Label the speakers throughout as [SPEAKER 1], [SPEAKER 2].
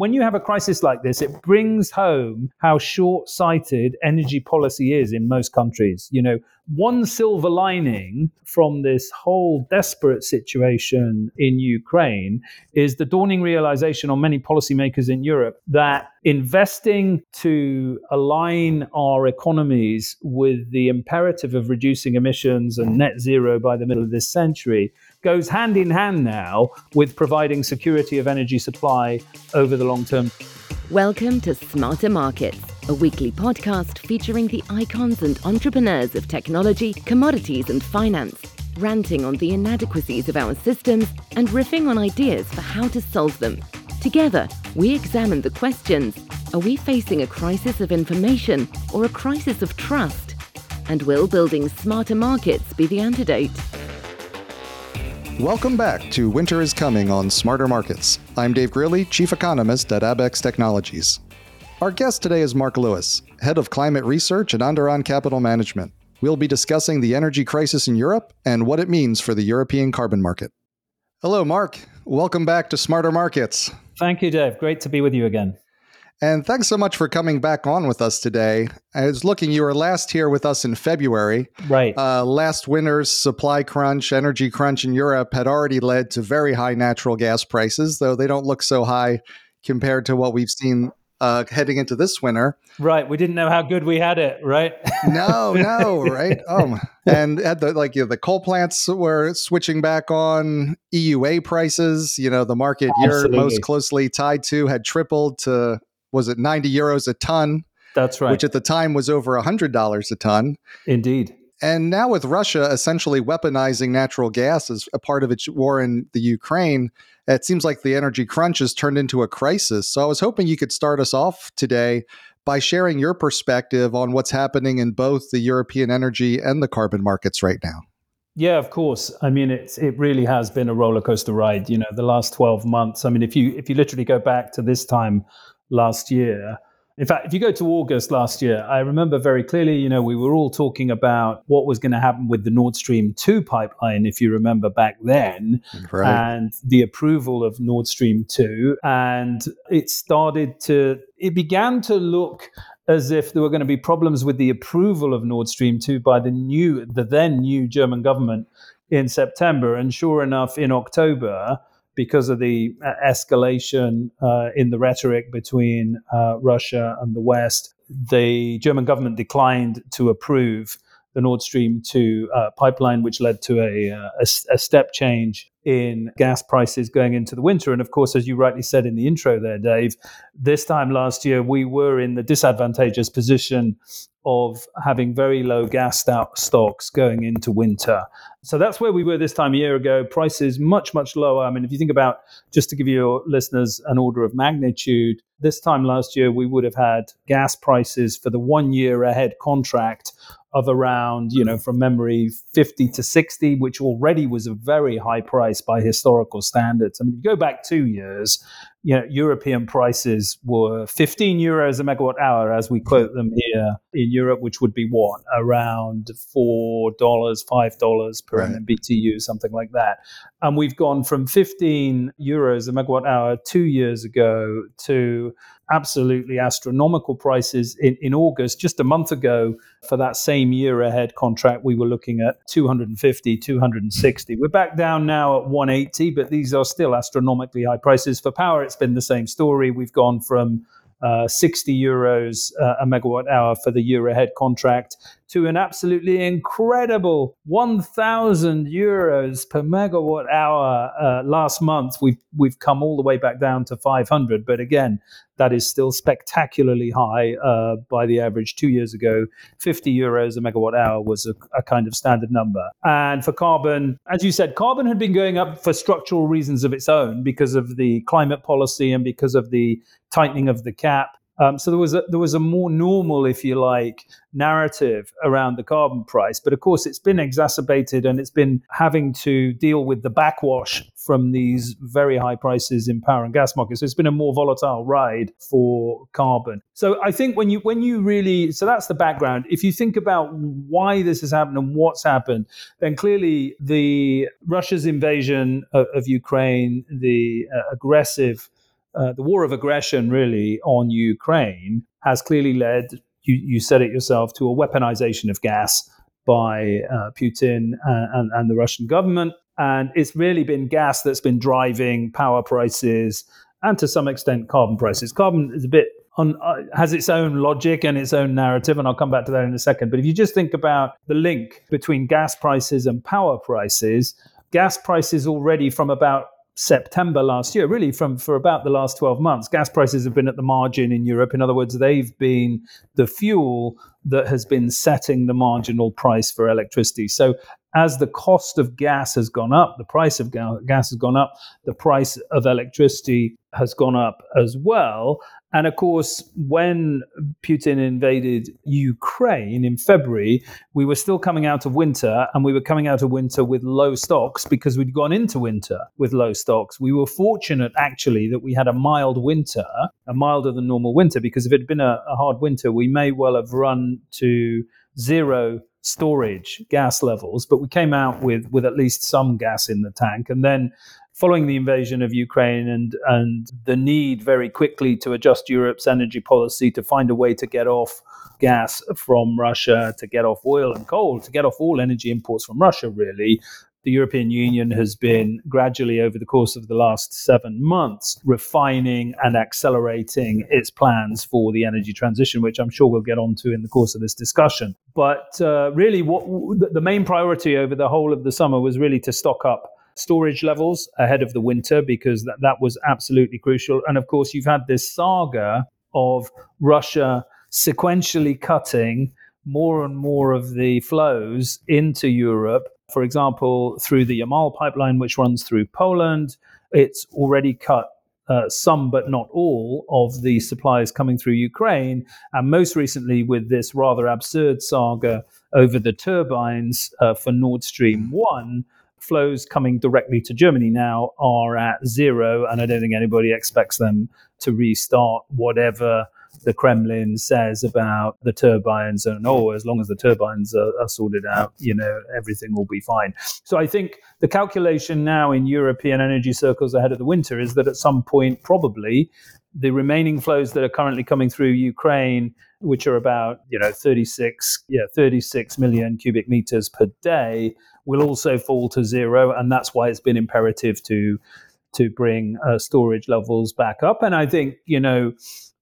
[SPEAKER 1] when you have a crisis like this, it brings home how short sighted energy policy is in most countries. You know, one silver lining from this whole desperate situation in Ukraine is the dawning realization on many policymakers in Europe that investing to align our economies with the imperative of reducing emissions and net zero by the middle of this century goes hand in hand now with providing security of energy supply over the long term.
[SPEAKER 2] Welcome to Smarter Markets, a weekly podcast featuring the icons and entrepreneurs of technology, commodities, and finance, ranting on the inadequacies of our systems and riffing on ideas for how to solve them. Together, we examine the questions Are we facing a crisis of information or a crisis of trust? And will building smarter markets be the antidote?
[SPEAKER 3] Welcome back to Winter is Coming on Smarter Markets. I'm Dave Greely, Chief Economist at Abaxx Technologies. Our guest today is Mark Lewis, Head of Climate Research at Andurand Capital Management. We'll be discussing the energy crisis in Europe and what it means for the European carbon market. Hello, Mark. Welcome back to Smarter Markets.
[SPEAKER 1] Thank you, Dave. Great to be with you again.
[SPEAKER 3] And thanks so much for coming back on with us today. I was looking, you were last here with us in February.
[SPEAKER 1] Right.
[SPEAKER 3] Uh, last winter's supply crunch, energy crunch in Europe had already led to very high natural gas prices, though they don't look so high compared to what we've seen uh, heading into this winter.
[SPEAKER 1] Right. We didn't know how good we had it, right?
[SPEAKER 3] no, no, right. Oh, and at the like you know, the coal plants were switching back on EUA prices. You know, the market Absolutely. you're most closely tied to had tripled to was it 90 euros a ton?
[SPEAKER 1] That's right.
[SPEAKER 3] Which at the time was over $100 a ton.
[SPEAKER 1] Indeed.
[SPEAKER 3] And now with Russia essentially weaponizing natural gas as a part of its war in the Ukraine, it seems like the energy crunch has turned into a crisis. So I was hoping you could start us off today by sharing your perspective on what's happening in both the European energy and the carbon markets right now.
[SPEAKER 1] Yeah, of course. I mean, it's it really has been a roller coaster ride. You know, the last twelve months. I mean, if you if you literally go back to this time last year. In fact, if you go to August last year, I remember very clearly, you know, we were all talking about what was going to happen with the Nord Stream 2 pipeline, if you remember back then, right. and the approval of Nord Stream 2. And it started to, it began to look as if there were going to be problems with the approval of Nord Stream 2 by the new, the then new German government in September. And sure enough, in October, because of the uh, escalation uh, in the rhetoric between uh, Russia and the West, the German government declined to approve the Nord Stream 2 uh, pipeline, which led to a, uh, a, a, step change in gas prices going into the winter. And of course, as you rightly said in the intro there, Dave, this time last year, we were in the disadvantageous position of having very low gas stocks going into winter. So that's where we were this time a year ago. Prices much, much lower. I mean, if you think about, just to give your listeners an order of magnitude, this time last year, we would have had gas prices for the one year ahead contract of around, you know, from memory, 50 to 60, which already was a very high price by historical standards. I mean, if you go back two years, you know, European prices were 15 euros a megawatt hour, as we quote mm-hmm. them here in Europe, which would be what around four dollars, five dollars per right. BTU, something like that. And we've gone from 15 euros a megawatt hour two years ago to absolutely astronomical prices in, in August, just a month ago, for that same year ahead contract, we were looking at 250, 260. We're back down now at 180, but these are still astronomically high prices. For power, it's been the same story. We've gone from uh, 60 euros uh, a megawatt hour for the year ahead contract to an absolutely incredible 1,000 euros per megawatt hour uh, last month. We've we've come all the way back down to 500, but again, that is still spectacularly high uh, by the average. Two years ago, 50 euros a megawatt hour was a, a kind of standard number. And for carbon, as you said, carbon had been going up for structural reasons of its own because of the climate policy and because of the tightening of the cap. Um, so there was a, there was a more normal, if you like, narrative around the carbon price. But of course, it's been exacerbated and it's been having to deal with the backwash from these very high prices in power and gas markets. So it's been a more volatile ride for carbon. So I think when you when you really so that's the background. If you think about why this has happened and what's happened, then clearly the Russia's invasion of, of Ukraine, the uh, aggressive uh, the war of aggression really on Ukraine has clearly led, you, you said it yourself, to a weaponization of gas by uh, Putin and, and, and the Russian government. And it's really been gas that's been driving power prices and to some extent carbon prices. Carbon is a bit on, uh, has its own logic and its own narrative, and I'll come back to that in a second. But if you just think about the link between gas prices and power prices, gas prices already from about September last year, really from for about the last 12 months, gas prices have been at the margin in Europe. In other words, they've been the fuel that has been setting the marginal price for electricity. So as the cost of gas has gone up, the price of gas has gone up, the price of electricity has gone up as well. And of course, when Putin invaded Ukraine in February, we were still coming out of winter and we were coming out of winter with low stocks because we'd gone into winter with low stocks. We were fortunate actually that we had a mild winter, a milder than normal winter, because if it had been a, a hard winter, we may well have run to zero storage gas levels, but we came out with with at least some gas in the tank. And then following the invasion of Ukraine and and the need very quickly to adjust Europe's energy policy to find a way to get off gas from Russia, to get off oil and coal, to get off all energy imports from Russia, really, the European Union has been gradually, over the course of the last seven months, refining and accelerating its plans for the energy transition, which I'm sure we'll get onto in the course of this discussion. But uh, really, what the main priority over the whole of the summer was really to stock up storage levels ahead of the winter because that, that was absolutely crucial. And of course, you've had this saga of Russia sequentially cutting more and more of the flows into Europe for example, through the Yamal pipeline, which runs through Poland, it's already cut uh, some, but not all, of the supplies coming through Ukraine. And most recently, with this rather absurd saga over the turbines uh, for Nord Stream 1, flows coming directly to Germany now are at zero. And I don't think anybody expects them to restart whatever the Kremlin says about the turbines and oh, as long as the turbines are, are, sorted out, you know, everything will be fine. So I think the calculation now in European energy circles ahead of the winter is that at some point, probably, the remaining flows that are currently coming through Ukraine, which are about you know 36 yeah 36 million cubic meters per day, will also fall to zero, and that's why it's been imperative to to bring uh, storage levels back up. And I think you know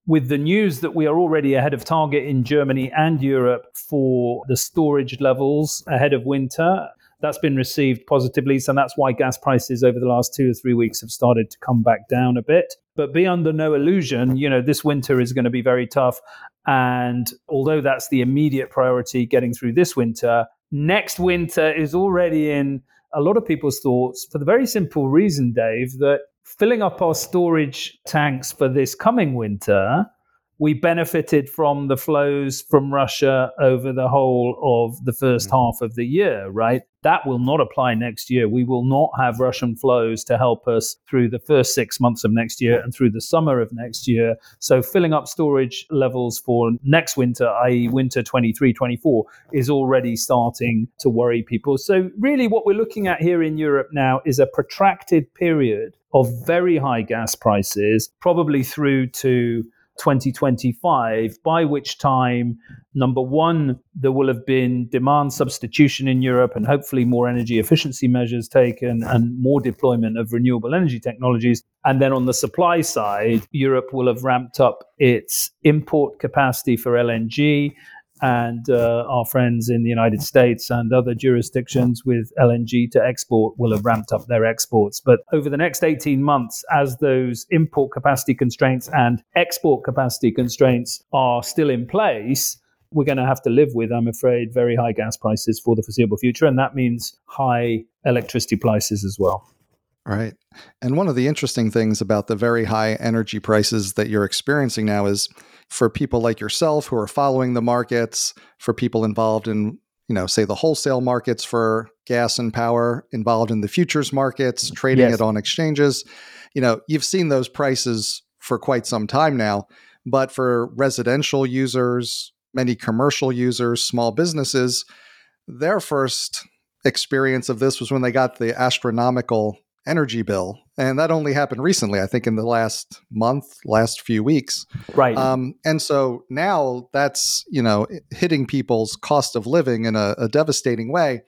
[SPEAKER 1] with the news that we are already ahead of target in Germany and Europe for the storage levels ahead of winter. That's been received positively. So that's why gas prices over the last two or three weeks have started to come back down a bit. But be under no illusion, you know, this winter is going to be very tough. And although that's the immediate priority getting through this winter, next winter is already in a lot of people's thoughts for the very simple reason, Dave, that filling up our storage tanks for this coming winter, we benefited from the flows from Russia over the whole of the 1st mm-hmm. half of the year, right? That will not apply next year. We will not have Russian flows to help us through the first six months of next year and through the summer of next year. So, filling up storage levels for next winter, i.e., winter 23 24, is already starting to worry people. So, really, what we're looking at here in Europe now is a protracted period of very high gas prices, probably through to 2025, by which time, number one, there will have been demand substitution in Europe and hopefully more energy efficiency measures taken and more deployment of renewable energy technologies. And then on the supply side, Europe will have ramped up its import capacity for LNG and uh, our friends in the United States and other jurisdictions with LNG to export will have ramped up their exports. But over the next 18 months, as those import capacity constraints and export capacity constraints are still in place, we're going to have to live with, I'm afraid, very high gas prices for the foreseeable future. And that means high electricity prices as well.
[SPEAKER 3] Right. And one of the interesting things about the very high energy prices that you're experiencing now is for people like yourself who are following the markets, for people involved in, you know, say the wholesale markets for gas and power, involved in the futures markets, trading yes. it on exchanges, you know, you've seen those prices for quite some time now. But for residential users, many commercial users, small businesses, their first experience of this was when they got the astronomical energy bill And that only happened recently, I think, in the last month, last few weeks.
[SPEAKER 1] Right.
[SPEAKER 3] Um, and so now that's you know hitting people's cost of living in a, a devastating way,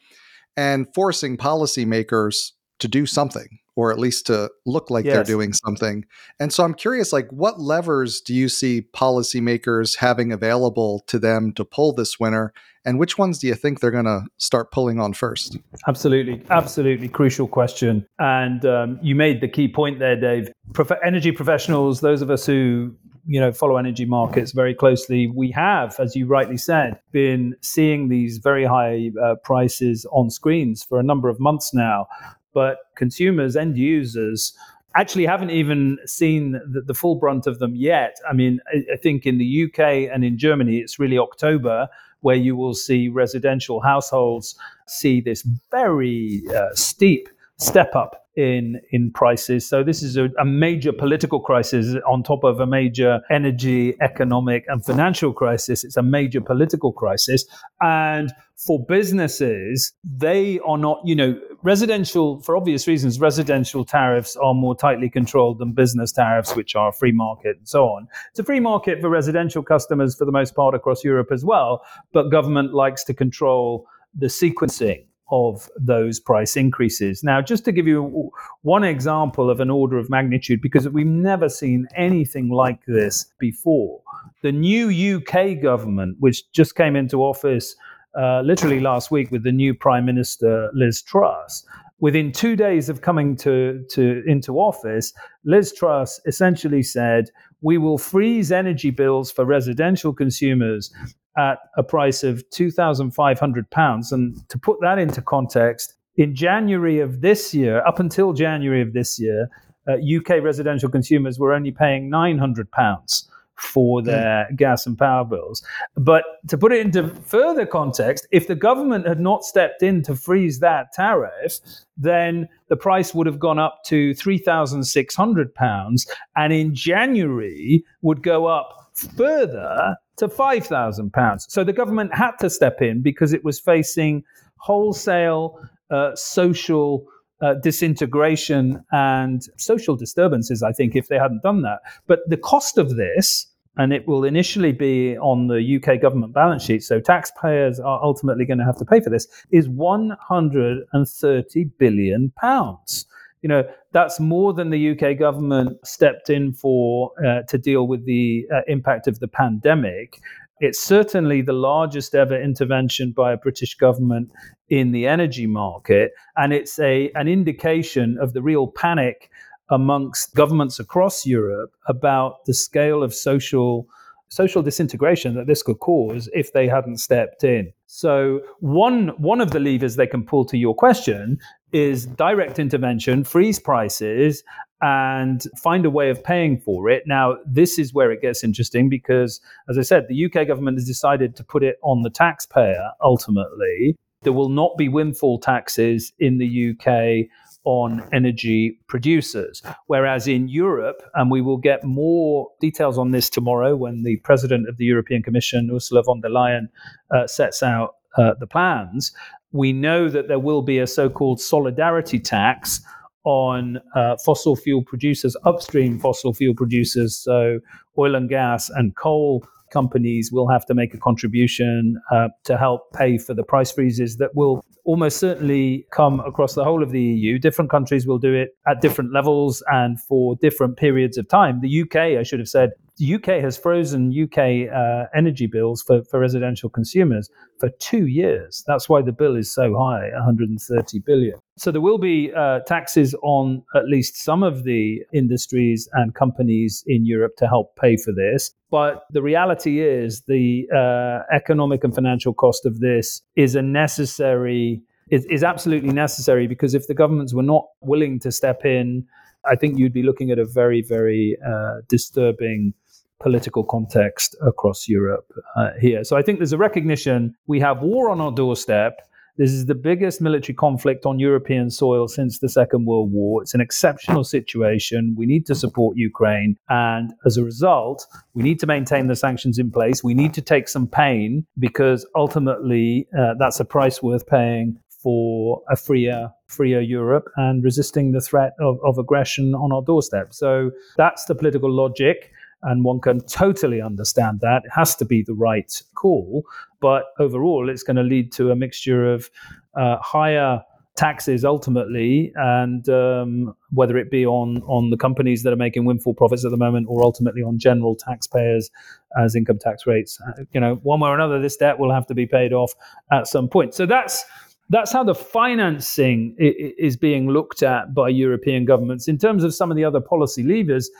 [SPEAKER 3] and forcing policymakers to do something or at least to look like yes. they're doing something. And so I'm curious, like, what levers do you see policymakers having available to them to pull this winter? And which ones do you think they're going to start pulling on first?
[SPEAKER 1] Absolutely. Absolutely crucial question. And um, you made the key point there, Dave. Prof- energy professionals, those of us who you know follow energy markets very closely we have as you rightly said been seeing these very high uh, prices on screens for a number of months now but consumers, end users, actually haven't even seen the, the, full brunt of them yet. I mean, I, I, think in the UK and in Germany, it's really October where you will see residential households see this very uh, steep step up in in prices. So this is a, a, major political crisis on top of a major energy, economic, and financial crisis. It's a major political crisis, and for businesses, they are not. You know, residential for obvious reasons. Residential tariffs are more tightly controlled than business tariffs, which are free market and so on. It's a free market for residential customers for the most part across Europe as well, but government likes to control the sequencing of those price increases. Now, just to give you one example of an order of magnitude, because we've never seen anything like this before, the new UK government, which just came into office uh, literally last week with the new Prime Minister Liz Truss, within two days of coming to, to into office, Liz Truss essentially said, "We will freeze energy bills for residential consumers at a price of £2,500. And to put that into context, in January of this year, up until January of this year, uh, UK residential consumers were only paying £900 for their mm. gas and power bills. But to put it into further context, if the government had not stepped in to freeze that tariff, then the price would have gone up to £3,600 and in January would go up further to £5,000. So the government had to step in because it was facing wholesale uh, social uh, disintegration and social disturbances, I think, if they hadn't done that. But the cost of this, and it will initially be on the UK government balance sheet, so taxpayers are ultimately going to have to pay for this, is 130 billion pounds you know that's more than the UK government stepped in for uh, to deal with the uh, impact of the pandemic. It's certainly the largest ever intervention by a British government in the energy market, and it's a an indication of the real panic amongst governments across Europe about the scale of social social disintegration that this could cause if they hadn't stepped in. So one one of the levers they can pull to your question is direct intervention, freeze prices, and find a way of paying for it. Now, this is where it gets interesting because, as I said, the UK government has decided to put it on the taxpayer ultimately. There will not be windfall taxes in the UK on energy producers. Whereas in Europe, and we will get more details on this tomorrow when the president of the European Commission, Ursula von der Leyen, uh, sets out uh, the plans, we know that there will be a so called solidarity tax on uh, fossil fuel producers, upstream fossil fuel producers, so oil and gas and coal companies will have to make a contribution uh, to help pay for the price freezes that will almost certainly come across the whole of the EU. Different countries will do it at different levels and for different periods of time. The UK, I should have said, the UK has frozen UK uh, energy bills for, for residential consumers for two years. That's why the bill is so high 130 billion. So there will be uh, taxes on at least some of the industries and companies in Europe to help pay for this. But the reality is the uh, economic and financial cost of this is a necessary is, is absolutely necessary because if the governments were not willing to step in, I think you'd be looking at a very, very uh, disturbing political context across Europe uh, here. So I think there's a recognition we have war on our doorstep. This is the biggest military conflict on European soil since the Second World War. It's an exceptional situation. We need to support Ukraine. And as a result, we need to maintain the sanctions in place. We need to take some pain because ultimately uh, that's a price worth paying for a freer freer Europe and resisting the threat of, of aggression on our doorstep. So that's the political logic and one can totally understand that. It has to be the right call, but overall, it's going to lead to a mixture of uh, higher taxes ultimately, and um, whether it be on on the companies that are making windfall profits at the moment, or ultimately on general taxpayers as income tax rates. Uh, you know, one way or another, this debt will have to be paid off at some point. So that's that's how the financing is being looked at by European governments. In terms of some of the other policy levers,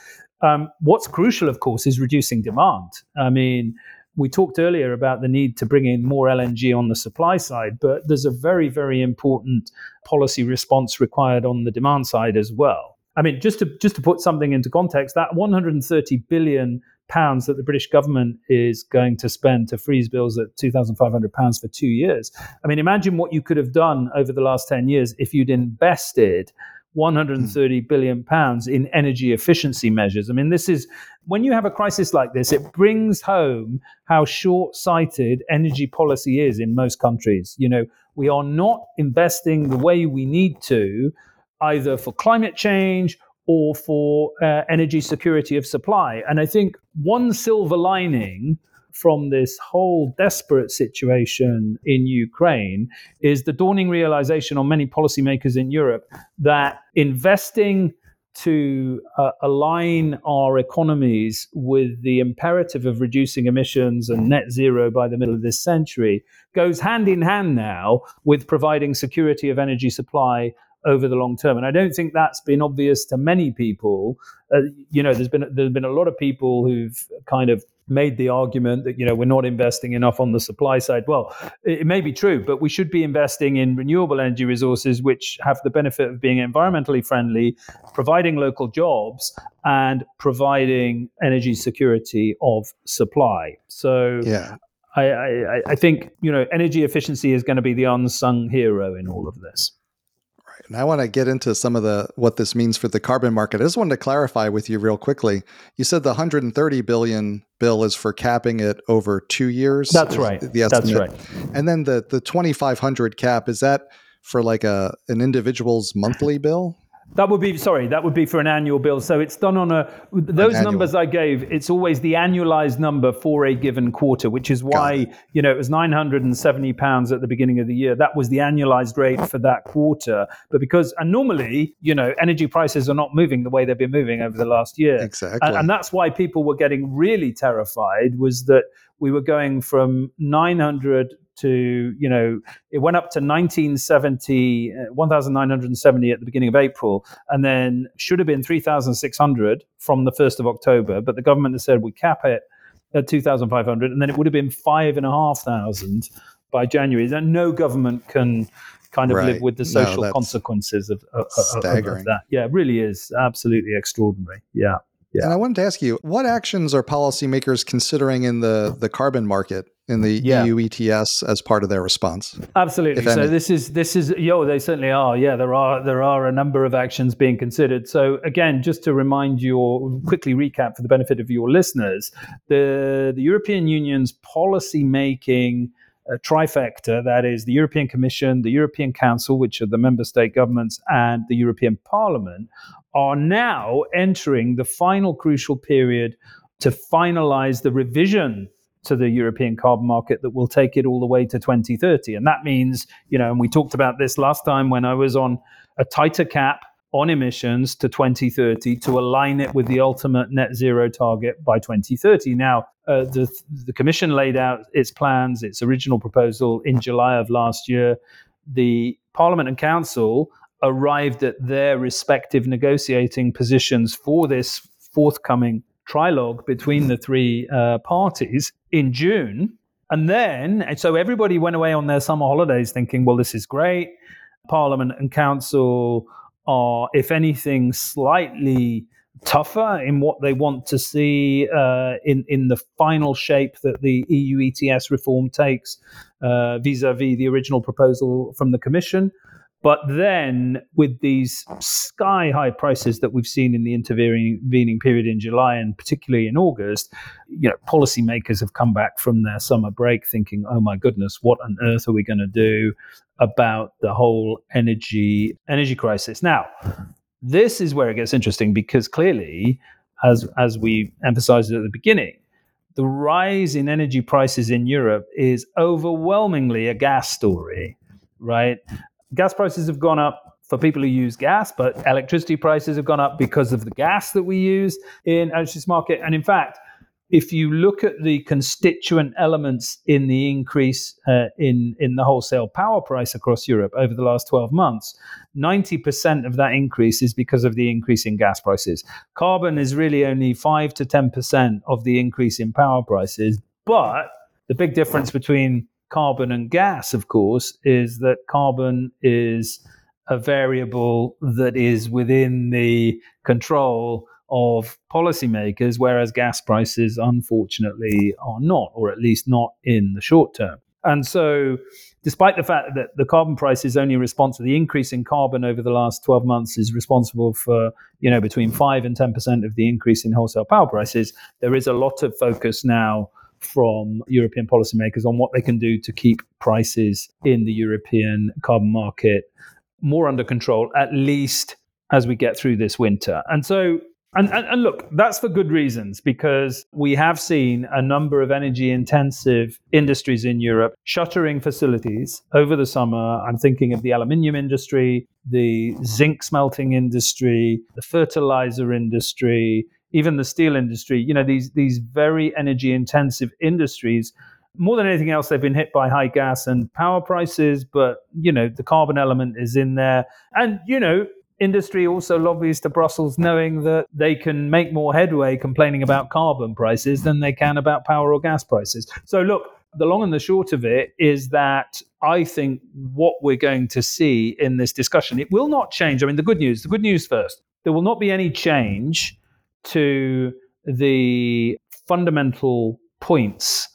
[SPEAKER 1] um, what's crucial, of course, is reducing demand. I mean, we talked earlier about the need to bring in more LNG on the supply side, but there's a very, very important policy response required on the demand side as well. I mean, just to just to put something into context, that 130 billion pounds that the British government is going to spend to freeze bills at 2,500 pounds for two years. I mean, imagine what you could have done over the last 10 years if you'd invested 130 billion pounds in energy efficiency measures. I mean, this is when you have a crisis like this, it brings home how short-sighted energy policy is in most countries. You know, we are not investing the way we need to either for climate change or for uh, energy security of supply. And I think one silver lining from this whole desperate situation in Ukraine is the dawning realization on many policymakers in Europe that investing to uh, align our economies with the imperative of reducing emissions and net zero by the middle of this century goes hand in hand now with providing security of energy supply over the long term. And I don't think that's been obvious to many people. Uh, you know, there's been there's been a lot of people who've kind of made the argument that you know we're not investing enough on the supply side. Well, it, it may be true, but we should be investing in renewable energy resources which have the benefit of being environmentally friendly, providing local jobs, and providing energy security of supply. So
[SPEAKER 3] yeah.
[SPEAKER 1] I, I, I think you know energy efficiency is going to be the unsung hero in all of this.
[SPEAKER 3] And I want to get into some of the what this means for the carbon market. I just wanted to clarify with you real quickly. You said the 130 billion bill is for capping it over two years.
[SPEAKER 1] That's right.
[SPEAKER 3] The estimate. That's right. And then the the 2500 cap is that for like a an individual's monthly bill?
[SPEAKER 1] That would be sorry. That would be for an annual bill. So it's done on a those numbers I gave. It's always the annualized number for a given quarter, which is why you know it was nine hundred and seventy pounds at the beginning of the year. That was the annualized rate for that quarter. But because and normally you know energy prices are not moving the way they've been moving over the last year.
[SPEAKER 3] Exactly.
[SPEAKER 1] And, and that's why people were getting really terrified. Was that we were going from 900 to, you know, it went up to 1970, uh, 1,970 at the beginning of April, and then should have been 3,600 from the 1st of October. But the government has said we cap it at 2,500, and then it would have been 5,500 by January. And no government can kind of right. live with the social no, consequences of, of, of, of, that. Yeah, it really is absolutely extraordinary. Yeah. Yeah.
[SPEAKER 3] And I wanted to ask you, what actions are policymakers considering in the, the carbon market in the yeah. EU ETS as part of their response?
[SPEAKER 1] Absolutely. So this is this is yo, they certainly are. Yeah, there are there are a number of actions being considered. So again, just to remind you or quickly recap for the benefit of your listeners, the the European Union's policy making uh, trifecta that is the European Commission, the European Council, which are the member state governments, and the European Parliament, are now entering the final crucial period to finalize the revision to the European carbon market that will take it all the way to 2030. And that means, you know, and we talked about this last time when I was on a tighter cap on emissions to 2030 to align it with the ultimate net zero target by 2030. Now, uh, the, the Commission laid out its plans, its original proposal in July of last year. The Parliament and Council arrived at their respective negotiating positions for this forthcoming trilogue between the three uh, parties in June. And then, so everybody went away on their summer holidays thinking, well, this is great. Parliament and Council are, if anything, slightly tougher in what they want to see uh, in in the final shape that the EU ETS reform takes vis a vis the original proposal from the Commission. But then, with these sky high prices that we've seen in the intervening period in July and particularly in August, you know, policymakers have come back from their summer break thinking, "Oh my goodness, what on earth are we going to do about the whole energy energy crisis?" Now, this is where it gets interesting because clearly, as as we emphasized at the beginning, the rise in energy prices in Europe is overwhelmingly a gas story, right? Gas prices have gone up for people who use gas, but electricity prices have gone up because of the gas that we use in electricity market. And in fact, if you look at the constituent elements in the increase uh, in in the wholesale power price across Europe over the last 12 months, 90% of that increase is because of the increase in gas prices. Carbon is really only 5 to 10% of the increase in power prices, but the big difference between carbon and gas, of course, is that carbon is a variable that is within the control of policymakers, whereas gas prices, unfortunately, are not, or at least not in the short term. And so, despite the fact that the carbon price is only responsible, the increase in carbon over the last 12 months is responsible for, you know, between 5 and 10% of the increase in wholesale power prices, there is a lot of focus now from European policymakers on what they can do to keep prices in the European carbon market more under control, at least as we get through this winter. And so and, and, and, look, that's for good reasons because we have seen a number of energy intensive industries in Europe shuttering facilities over the summer. I'm thinking of the aluminium industry, the zinc smelting industry, the fertilizer industry, even the steel industry, you know, these these very energy intensive industries, more than anything else, they've been hit by high gas and power prices, but you know, the carbon element is in there. And, you know, industry also lobbies to Brussels knowing that they can make more headway complaining about carbon prices than they can about power or gas prices. So look, the long and the short of it is that I think what we're going to see in this discussion, it will not change. I mean, the good news, the good news first, there will not be any change to the fundamental points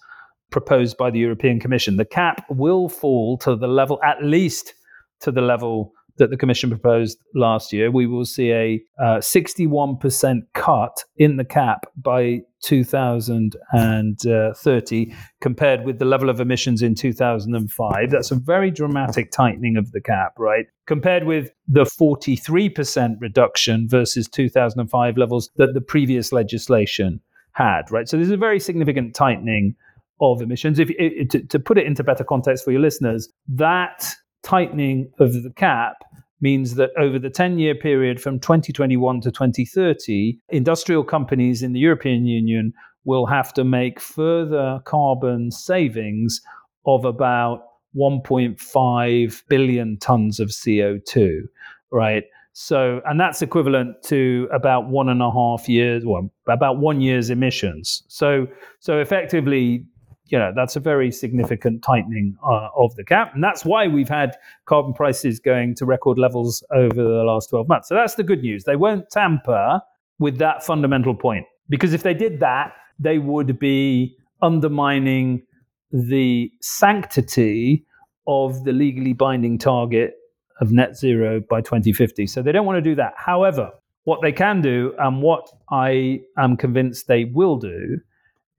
[SPEAKER 1] proposed by the European Commission. The cap will fall to the level, at least to the level that the Commission proposed last year. We will see a uh, 61% cut in the cap by 2030 compared with the level of emissions in 2005. That's a very dramatic tightening of the cap, right? Compared with the 43% reduction versus 2005 levels that the previous legislation had, right? So there's a very significant tightening of emissions. If to, to put it into better context for your listeners, that tightening of the cap means that over the 10 year period from 2021 to 2030, industrial companies in the European Union will have to make further carbon savings of about 1.5 billion tons of CO2, right? So, and that's equivalent to about one and a half years, well, about one year's emissions. So, so effectively, you know that's a very significant tightening uh, of the cap, and that's why we've had carbon prices going to record levels over the last 12 months. So that's the good news. They won't tamper with that fundamental point because if they did that, they would be undermining the sanctity of the legally binding target of net zero by 2050. So they don't want to do that. However, what they can do, and what I am convinced they will do,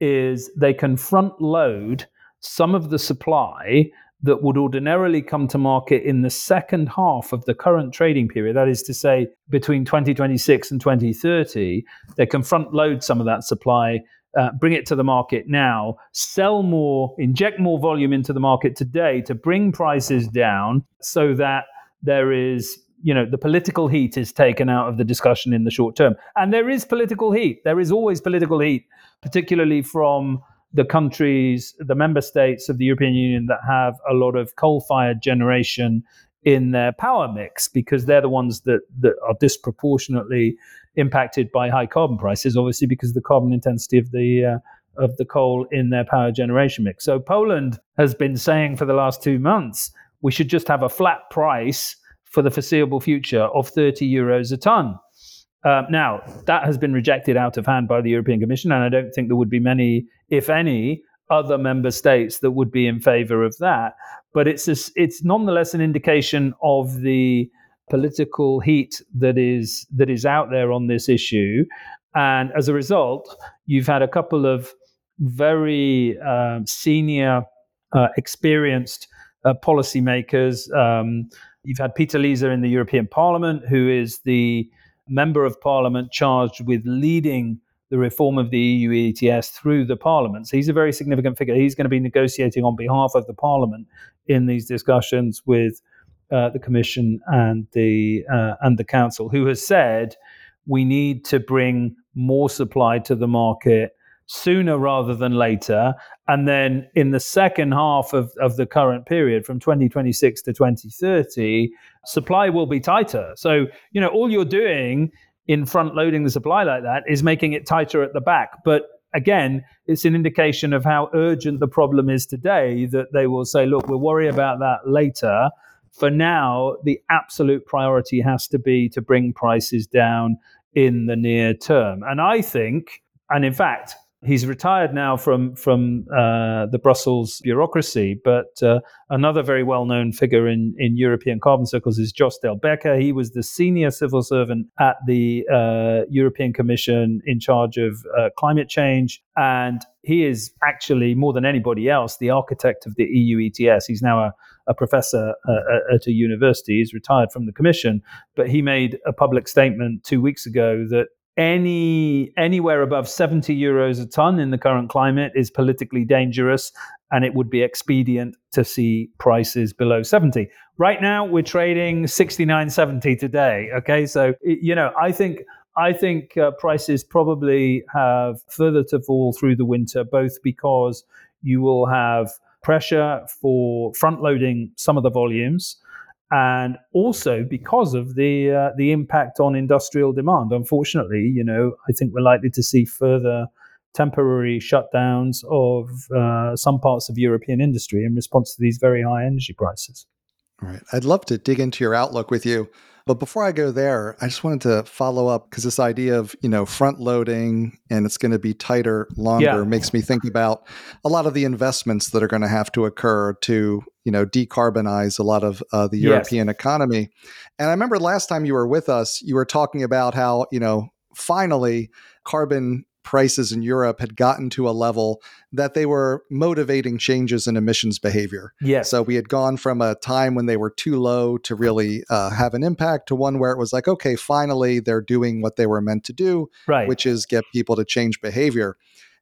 [SPEAKER 1] is they can front load some of the supply that would ordinarily come to market in the second half of the current trading period, that is to say, between 2026 and 2030, they can front load some of that supply, uh, bring it to the market now, sell more, inject more volume into the market today to bring prices down so that there is you know the political heat is taken out of the discussion in the short term. And there is political heat. There is always political heat particularly from the countries the member states of the European Union that have a lot of coal fired generation in their power mix because they're the ones that, that are disproportionately impacted by high carbon prices obviously because of the carbon intensity of the uh, of the coal in their power generation mix. So Poland has been saying for the last 2 months we should just have a flat price for the foreseeable future of 30 euros a ton. Uh, now, that has been rejected out of hand by the European Commission, and I don't think there would be many, if any, other member states that would be in favor of that. But it's a, it's nonetheless an indication of the political heat that is that is out there on this issue, and as a result, you've had a couple of very uh, senior, uh, experienced uh, policymakers. Um, you've had Peter Liese in the European Parliament, who is the member of parliament charged with leading the reform of the EU ETS through the parliament. So he's a very significant figure. He's going to be negotiating on behalf of the parliament in these discussions with uh, the commission and the uh, and the council, who has said we need to bring more supply to the market sooner rather than later. And then in the second half of, of the current period, from 2026 to 2030, supply will be tighter. So, you know, all you're doing in front loading the supply like that is making it tighter at the back. But again, it's an indication of how urgent the problem is today that they will say, look, we'll worry about that later. For now, the absolute priority has to be to bring prices down in the near term. And I think, and in fact, he's retired now from from uh, the Brussels bureaucracy. But uh, another very well known figure in in European carbon circles is Jos Delbeke. He was the senior civil servant at the uh, European Commission in charge of uh, climate change, and he is actually more than anybody else the architect of the EU ETS. He's now a a professor uh, at a university. He's retired from the commission, but he made a public statement two weeks ago that any anywhere above 70 euros a ton in the current climate is politically dangerous and it would be expedient to see prices below 70 right now we're trading 69.70 today okay? So you know i think i think uh, prices probably have further to fall through the winter both because you will have pressure for front loading some of the volumes and also because of the uh, the impact on industrial demand. Unfortunately, you know, I think we're likely to see further temporary shutdowns of uh, some parts of European industry in response to these very high energy prices.
[SPEAKER 3] All right. I'd love to dig into your outlook with you. But before I go there, I just wanted to follow up because this idea of, you know, front loading and it's going to be tighter longer yeah. makes me think about a lot of the investments that are going to have to occur to, you know, decarbonize a lot of uh, the European yes. economy. And I remember last time you were with us, you were talking about how, you know, finally carbon prices in Europe had gotten to a level that they were motivating changes in emissions behavior.
[SPEAKER 1] Yes.
[SPEAKER 3] So we had gone from a time when they were too low to really uh, have an impact to one where it was like, okay, finally they're doing what they were meant to do,
[SPEAKER 1] right.
[SPEAKER 3] which is get people to change behavior.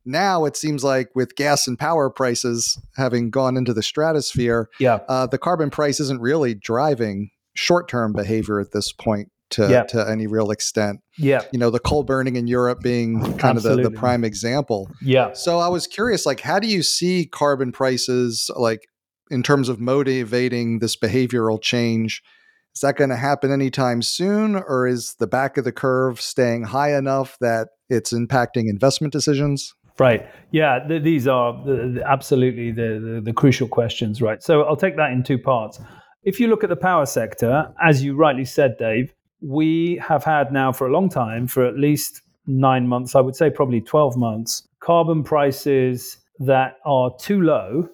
[SPEAKER 3] Now it seems like with gas and power prices having gone into the stratosphere,
[SPEAKER 1] yeah.
[SPEAKER 3] Uh, the carbon price isn't really driving short term behavior at this point to, yep. to any real extent.
[SPEAKER 1] Yeah.
[SPEAKER 3] You know, the coal burning in Europe being kind Absolutely. of the, the prime example.
[SPEAKER 1] Yeah.
[SPEAKER 3] So I was curious, like, how do you see carbon prices, like, in terms of motivating this behavioral change? Is that going to happen anytime soon, or is the back of the curve staying high enough that it's impacting investment decisions?
[SPEAKER 1] Right. Yeah. Th- these are the, the, absolutely the, the, the crucial questions, right? So I'll take that in two parts. If you look at the power sector, as you rightly said, Dave, we have had now for a long time, for at least nine months, I would say probably 12 months, carbon prices that are too low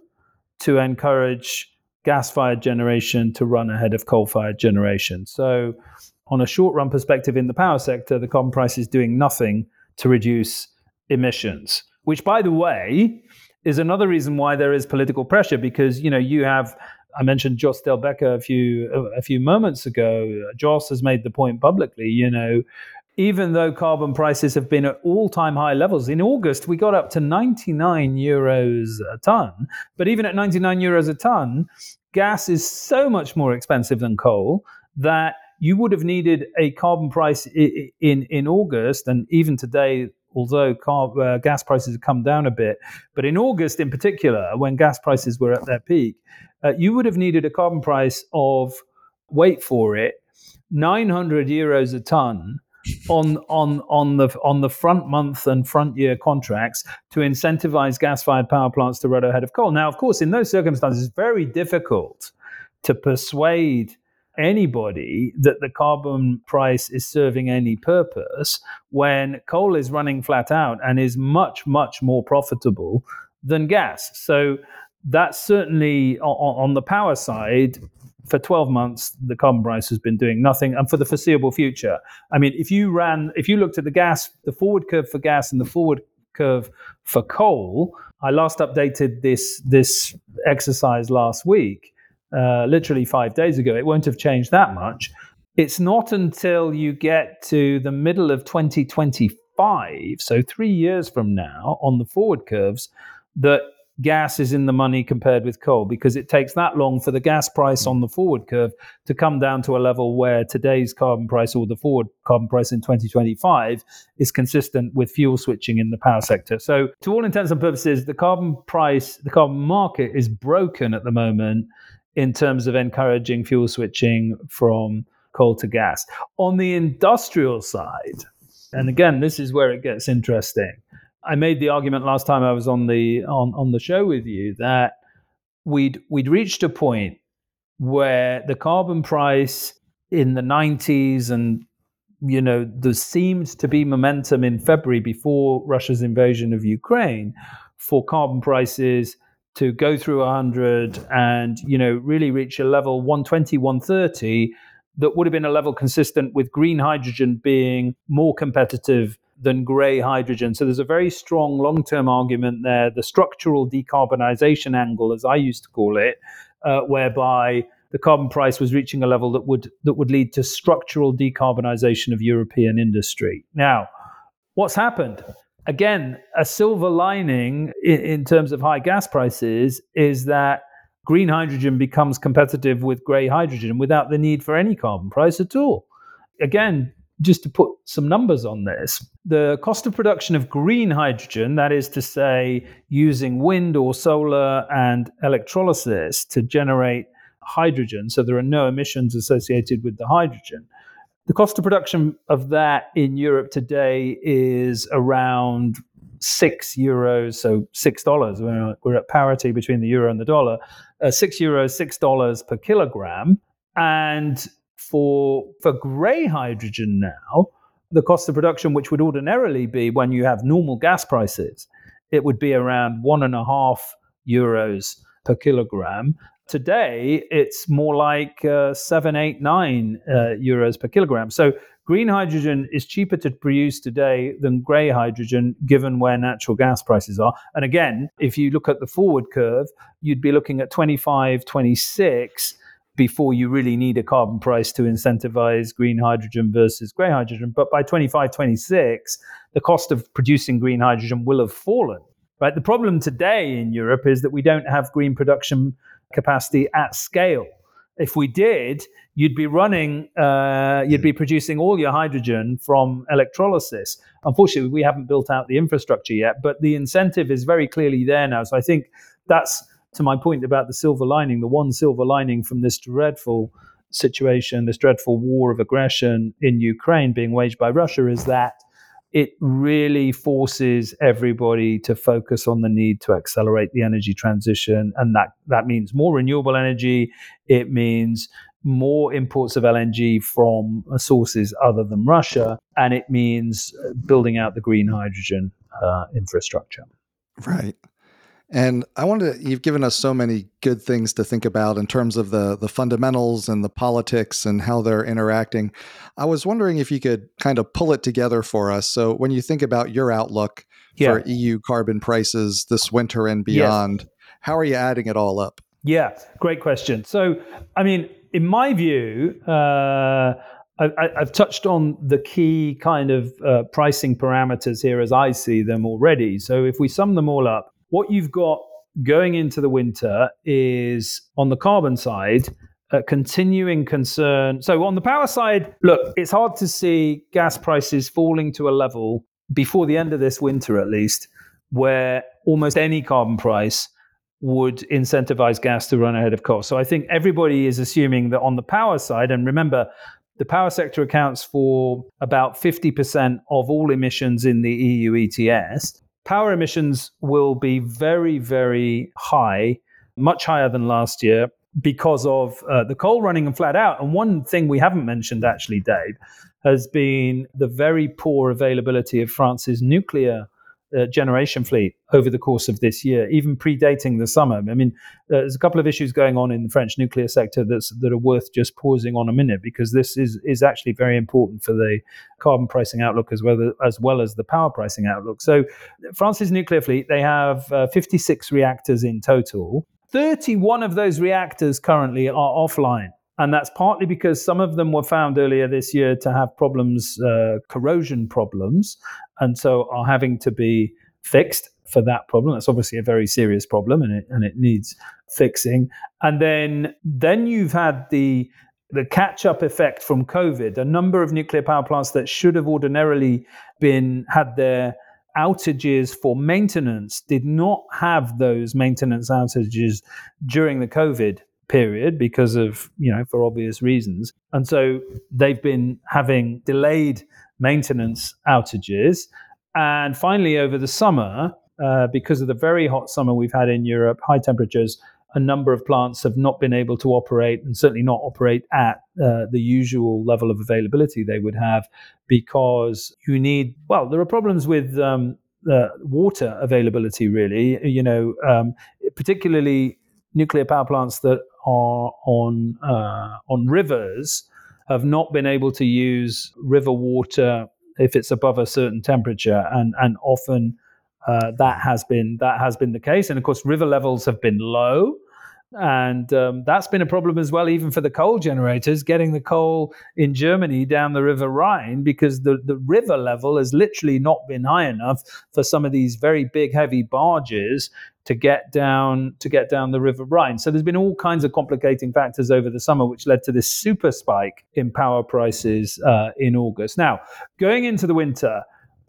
[SPEAKER 1] to encourage gas fired generation to run ahead of coal fired generation. So, on a short run perspective in the power sector, the carbon price is doing nothing to reduce emissions, which, by the way, is another reason why there is political pressure because you know you have I mentioned Jos Delbeke a few a few moments ago. Jos has made the point publicly. You know, even though carbon prices have been at all-time high levels, in August we got up to 99 euros a ton. But even at 99 euros a ton, gas is so much more expensive than coal that you would have needed a carbon price in in August, and even today although car, uh, gas prices have come down a bit. But in August, in particular, when gas prices were at their peak, uh, you would have needed a carbon price of, wait for it, 900 euros a ton on on on the on the front month and front year contracts to incentivize gas-fired power plants to run ahead of coal. Now, of course, in those circumstances, it's very difficult to persuade anybody that the carbon price is serving any purpose when coal is running flat out and is much much more profitable than gas. So that's certainly on, on the power side. For 12 months, the carbon price has been doing nothing, and for the foreseeable future. I mean, if you ran, if you looked at the gas, the forward curve for gas and the forward curve for coal, I last updated this this exercise last week, uh, literally five days ago. It won't have changed that much. It's not until you get to the middle of 2025, so three years from now, on the forward curves, that gas is in the money compared with coal because it takes that long for the gas price on the forward curve to come down to a level where today's carbon price or the forward carbon price in 2025 is consistent with fuel switching in the power sector. So, to all intents and purposes, the carbon price, the carbon market is broken at the moment in terms of encouraging fuel switching from coal to gas. On the industrial side, and again, this is where it gets interesting I made the argument last time I was on the on, on the show with you that we'd we'd reached a point where the carbon price in the 90s and you know there seemed to be momentum in February before Russia's invasion of Ukraine for carbon prices to go through 100 and you know really reach a level 120 130 that would have been a level consistent with green hydrogen being more competitive than grey hydrogen. So there's a very strong long term argument there, the structural decarbonization angle, as I used to call it, uh, whereby the carbon price was reaching a level that would that would lead to structural decarbonization of European industry. Now, what's happened? Again, a silver lining in, in terms of high gas prices is that green hydrogen becomes competitive with grey hydrogen without the need for any carbon price at all. Again, just to put some numbers on this, the cost of production of green hydrogen, that is to say, using wind or solar and electrolysis to generate hydrogen, so there are no emissions associated with the hydrogen. The cost of production of that in Europe today is around six euros, so six dollars. We're, we're, at parity between the euro and the dollar. Uh, six euros, six dollars per kilogram, and for for grey hydrogen now, the cost of production, which would ordinarily be when you have normal gas prices, it would be around one and a half euros per kilogram. Today, it's more like uh, seven, eight, nine uh, euros per kilogram. So, green hydrogen is cheaper to produce today than grey hydrogen, given where natural gas prices are. And again, if you look at the forward curve, you'd be looking at 25, 26 before you really need a carbon price to incentivize green hydrogen versus grey hydrogen. But by 25, 26, the cost of producing green hydrogen will have fallen. Right? The problem today in Europe is that we don't have green production capacity at scale. If we did, you'd be running, uh, you'd be producing all your hydrogen from electrolysis. Unfortunately, we haven't built out the infrastructure yet, but the incentive is very clearly there now. So I think that's to my point about the silver lining, the one silver lining from this dreadful situation, this dreadful war of aggression in Ukraine being waged by Russia is that it really forces everybody to focus on the need to accelerate the energy transition. And that, that means more renewable energy. It means more imports of LNG from sources other than Russia. And it means building out the green hydrogen uh, infrastructure.
[SPEAKER 3] Right. And I wanted to, you've given us so many good things to think about in terms of the the fundamentals and the politics and how they're interacting. I was wondering if you could kind of pull it together for us. So when you think about your outlook yeah. for EU carbon prices this winter and beyond, yes. how are you adding it all up?
[SPEAKER 1] Yeah, great question. So, I mean, in my view, uh, I, have touched on the key kind of uh, pricing parameters here as I see them already. So if we sum them all up, what you've got going into the winter is on the carbon side, a continuing concern. So on the power side, look, it's hard to see gas prices falling to a level before the end of this winter, at least, where almost any carbon price would incentivize gas to run ahead of coal. So I think everybody is assuming that on the power side, and remember, the power sector accounts for about 50% of all emissions in the EU ETS power emissions will be very, very high, much higher than last year because of uh, the coal running and flat out. And one thing we haven't mentioned, actually, Dave, has been the very poor availability of France's nuclear uh, generation fleet over the course of this year, even predating the summer. I mean, there's a couple of issues going on in the French nuclear sector that's, that are worth just pausing on a minute because this is is actually very important for the carbon pricing outlook as well as well as the power pricing outlook. So, France's nuclear fleet they have uh, 56 reactors in total. 31 of those reactors currently are offline. And that's partly because some of them were found earlier this year to have problems, uh, corrosion problems, and so are having to be fixed for that problem. That's obviously a very serious problem, and it and it needs fixing. And then then you've had the the catch up effect from COVID. A number of nuclear power plants that should have ordinarily been had their outages for maintenance did not have those maintenance outages during the COVID period because of, you know, for obvious reasons. And so they've been having delayed maintenance outages. And finally, over the summer, uh, because of the very hot summer we've had in Europe, high temperatures, a number of plants have not been able to operate and certainly not operate at uh, the usual level of availability they would have because you need, well, there are problems with um, uh, water availability, really. You know, um, particularly nuclear power plants that are on uh, on rivers have not been able to use river water if it's above a certain temperature, and and often uh, that has been that has been the case. And of course, river levels have been low, and um, that's been a problem as well, even for the coal generators, getting the coal in Germany down the River Rhine, because the, the river level has literally not been high enough for some of these very big, heavy barges to get down to get down the River Rhine. So there's been all kinds of complicating factors over the summer, which led to this super spike in power prices uh, in August. Now, going into the winter,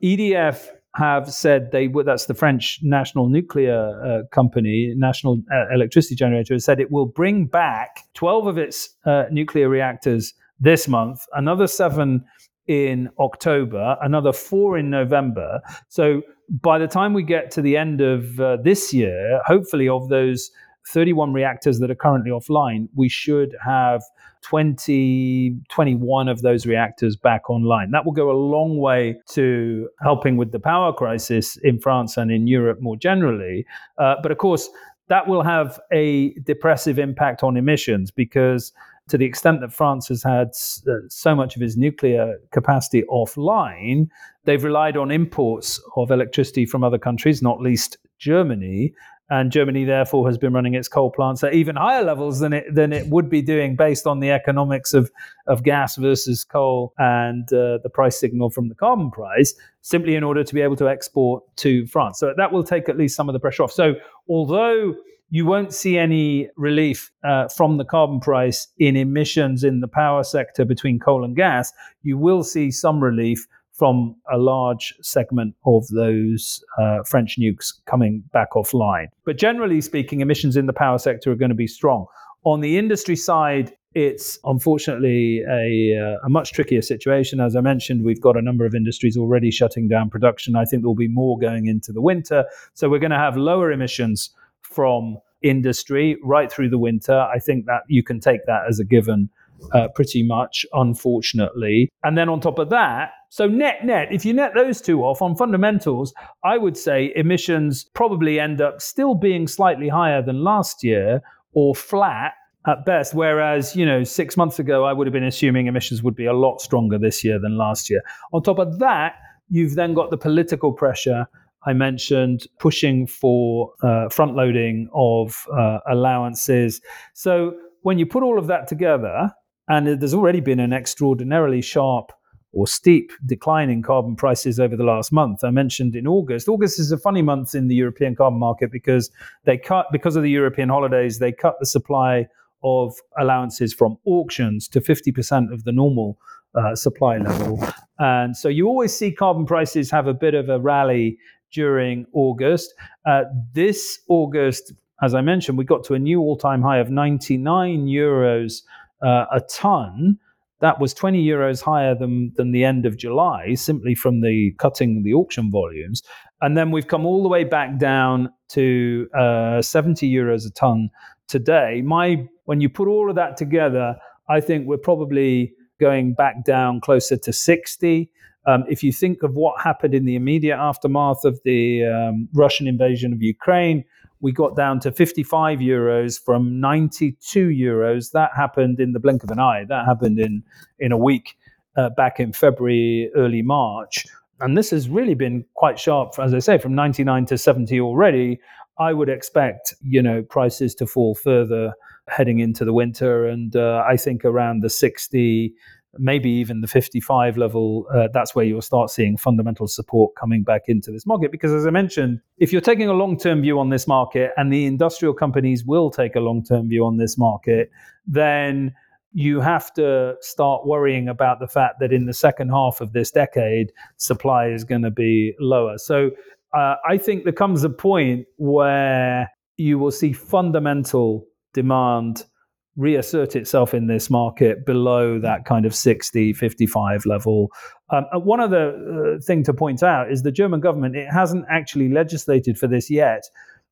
[SPEAKER 1] EDF have said they would, that's the French national nuclear uh, company, national uh, electricity generator, has said it will bring back 12 of its uh, nuclear reactors this month, another seven in October, another four in November. So by the time we get to the end of uh, this year, hopefully, of those 31 reactors that are currently offline, we should have 20, 21 of those reactors back online. That will go a long way to helping with the power crisis in France and in Europe more generally. Uh, but of course, that will have a depressive impact on emissions because to the extent that France has had uh, so much of its nuclear capacity offline, they've relied on imports of electricity from other countries, not least Germany, and Germany therefore has been running its coal plants at even higher levels than it than it would be doing based on the economics of of gas versus coal and uh, the price signal from the carbon price, simply in order to be able to export to France. So that will take at least some of the pressure off. So although you won't see any relief uh, from the carbon price in emissions in the power sector between coal and gas, you will see some relief from a large segment of those uh, French nukes coming back offline. But generally speaking, emissions in the power sector are going to be strong. On the industry side, it's unfortunately a, uh, a, much trickier situation. As I mentioned, we've got a number of industries already shutting down production. I think there'll be more going into the winter. So we're going to have lower emissions from industry right through the winter. I think that you can take that as a given uh, pretty much, unfortunately. And then on top of that, so net net, if you net those two off on fundamentals, I would say emissions probably end up still being slightly higher than last year or flat at best. Whereas, you know, six months ago, I would have been assuming emissions would be a lot stronger this year than last year. On top of that, you've then got the political pressure I mentioned pushing for uh, front loading of uh, allowances. So when you put all of that together, and there's already been an extraordinarily sharp or steep decline in carbon prices over the last month. I mentioned in August. August is a funny month in the European carbon market because they cut because of the European holidays, they cut the supply of allowances from auctions to 50% of the normal uh, supply level. And so you always see carbon prices have a bit of a rally during August. Uh, this August, as I mentioned, we got to a new all time high of 99 euros uh, a ton, that was 20 euros higher than, than the end of July, simply from the cutting the auction volumes. And then we've come all the way back down to uh, 70 euros a ton today. My, when you put all of that together, I think we're probably going back down closer to 60 Um, if you think of what happened in the immediate aftermath of the um, Russian invasion of Ukraine, we got down to 55 euros from 92 euros. That happened in the blink of an eye. That happened in in a week uh, back in February, early March. And this has really been quite sharp, as I say, from 99 to 70 already. I would expect, you know, prices to fall further heading into the winter, and uh, I think around the 60 maybe even the 55 level, uh, that's where you'll start seeing fundamental support coming back into this market. Because as I mentioned, if you're taking a long term view on this market, and the industrial companies will take a long term view on this market, then you have to start worrying about the fact that in the second half of this decade, supply is going to be lower. So uh, I think there comes a point where you will see fundamental demand reassert itself in this market below that kind of 60 55 level. Um, one other uh, thing to point out is the german government it hasn't actually legislated for this yet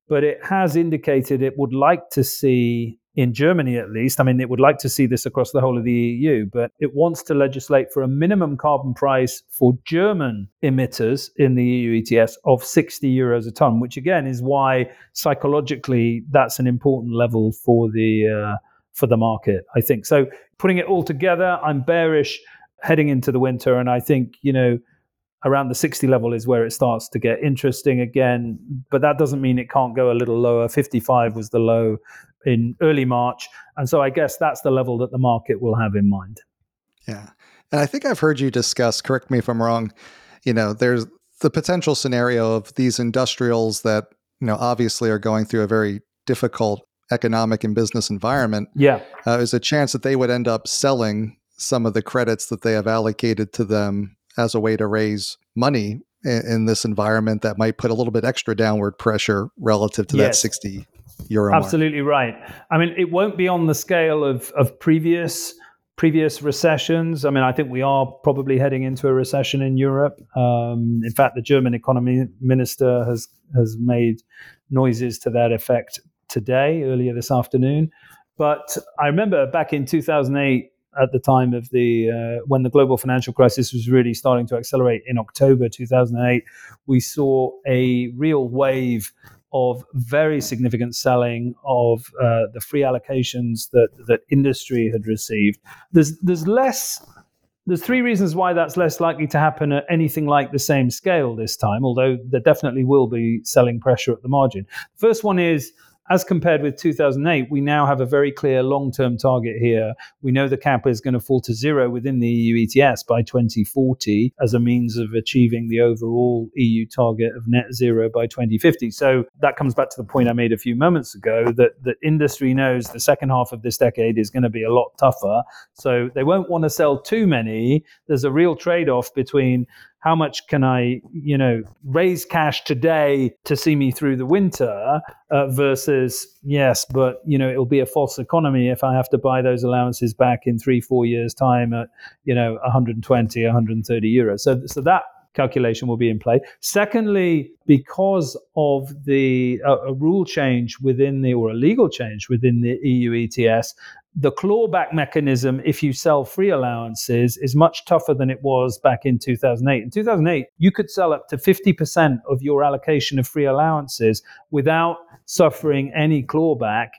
[SPEAKER 1] but it has indicated it would like to see in Germany at least, I mean, it would like to see this across the whole of the EU, but it wants to legislate for a minimum carbon price for German emitters in the EU ETS of 60 euros a ton, which again is why psychologically that's an important level for the uh, for the market, I think. So putting it all together, I'm bearish heading into the winter. And I think, you know, around the 60 level is where it starts to get interesting again. But that doesn't mean it can't go a little lower. 55 was the low in early March. And so I guess that's the level that the market will have in mind.
[SPEAKER 3] Yeah. And I think I've heard you discuss, correct me if I'm wrong, you know, there's the potential scenario of these industrials that, you know, obviously are going through a very difficult economic and business environment,
[SPEAKER 1] yeah,
[SPEAKER 3] uh, there's a chance that they would end up selling some of the credits that they have allocated to them as a way to raise money in, in this environment that might put a little bit extra downward pressure relative to yes. that 60 euro
[SPEAKER 1] absolutely
[SPEAKER 3] mark.
[SPEAKER 1] right i mean it won't be on the scale of of previous previous recessions i mean i think we are probably heading into a recession in europe um, in fact the german economy minister has has made noises to that effect today, earlier this afternoon. But I remember back in 2008, at the time of the uh, when the global financial crisis was really starting to accelerate in October 2008, we saw a real wave of very significant selling of uh, the free allocations that that industry had received. There's there's less. There's three reasons why that's less likely to happen at anything like the same scale this time, although there definitely will be selling pressure at the margin. The First one is as compared with 2008, we now have a very clear long term target here. We know the cap is going to fall to zero within the EU ETS by 2040 as a means of achieving the overall EU target of net zero by 2050. So that comes back to the point I made a few moments ago that, that industry knows the second half of this decade is going to be a lot tougher. So they won't want to sell too many. There's a real trade off between how much can I, you know, raise cash today to see me through the winter uh, versus, yes, but, you know, it'll be a false economy if I have to buy those allowances back in three, four years' time at, you know, 120, 130 euros. So, so that calculation will be in play. Secondly, because of the uh, a rule change within the or a legal change within the EU ETS, the clawback mechanism, if you sell free allowances, is much tougher than it was back in 2008. In 2008, you could sell up to 50% of your allocation of free allowances without suffering any clawback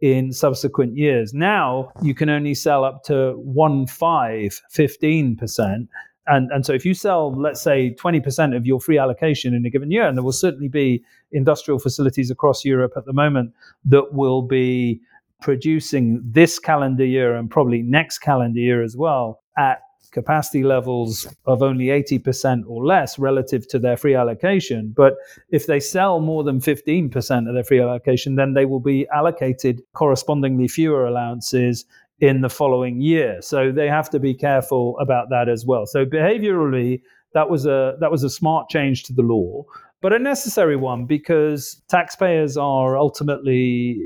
[SPEAKER 1] in subsequent years. Now you can only sell up to one five, 15%. And, and so if you sell, let's say, 20% of your free allocation in a given year, and there will certainly be industrial facilities across Europe at the moment that will be producing this calendar year and probably next calendar year as well at capacity levels of only 80% or less relative to their free allocation. But if they sell more than 15% of their free allocation, then they will be allocated correspondingly fewer allowances in the following year. So they have to be careful about that as well. So behaviorally, that was a that was a smart change to the law but a necessary one because taxpayers are ultimately,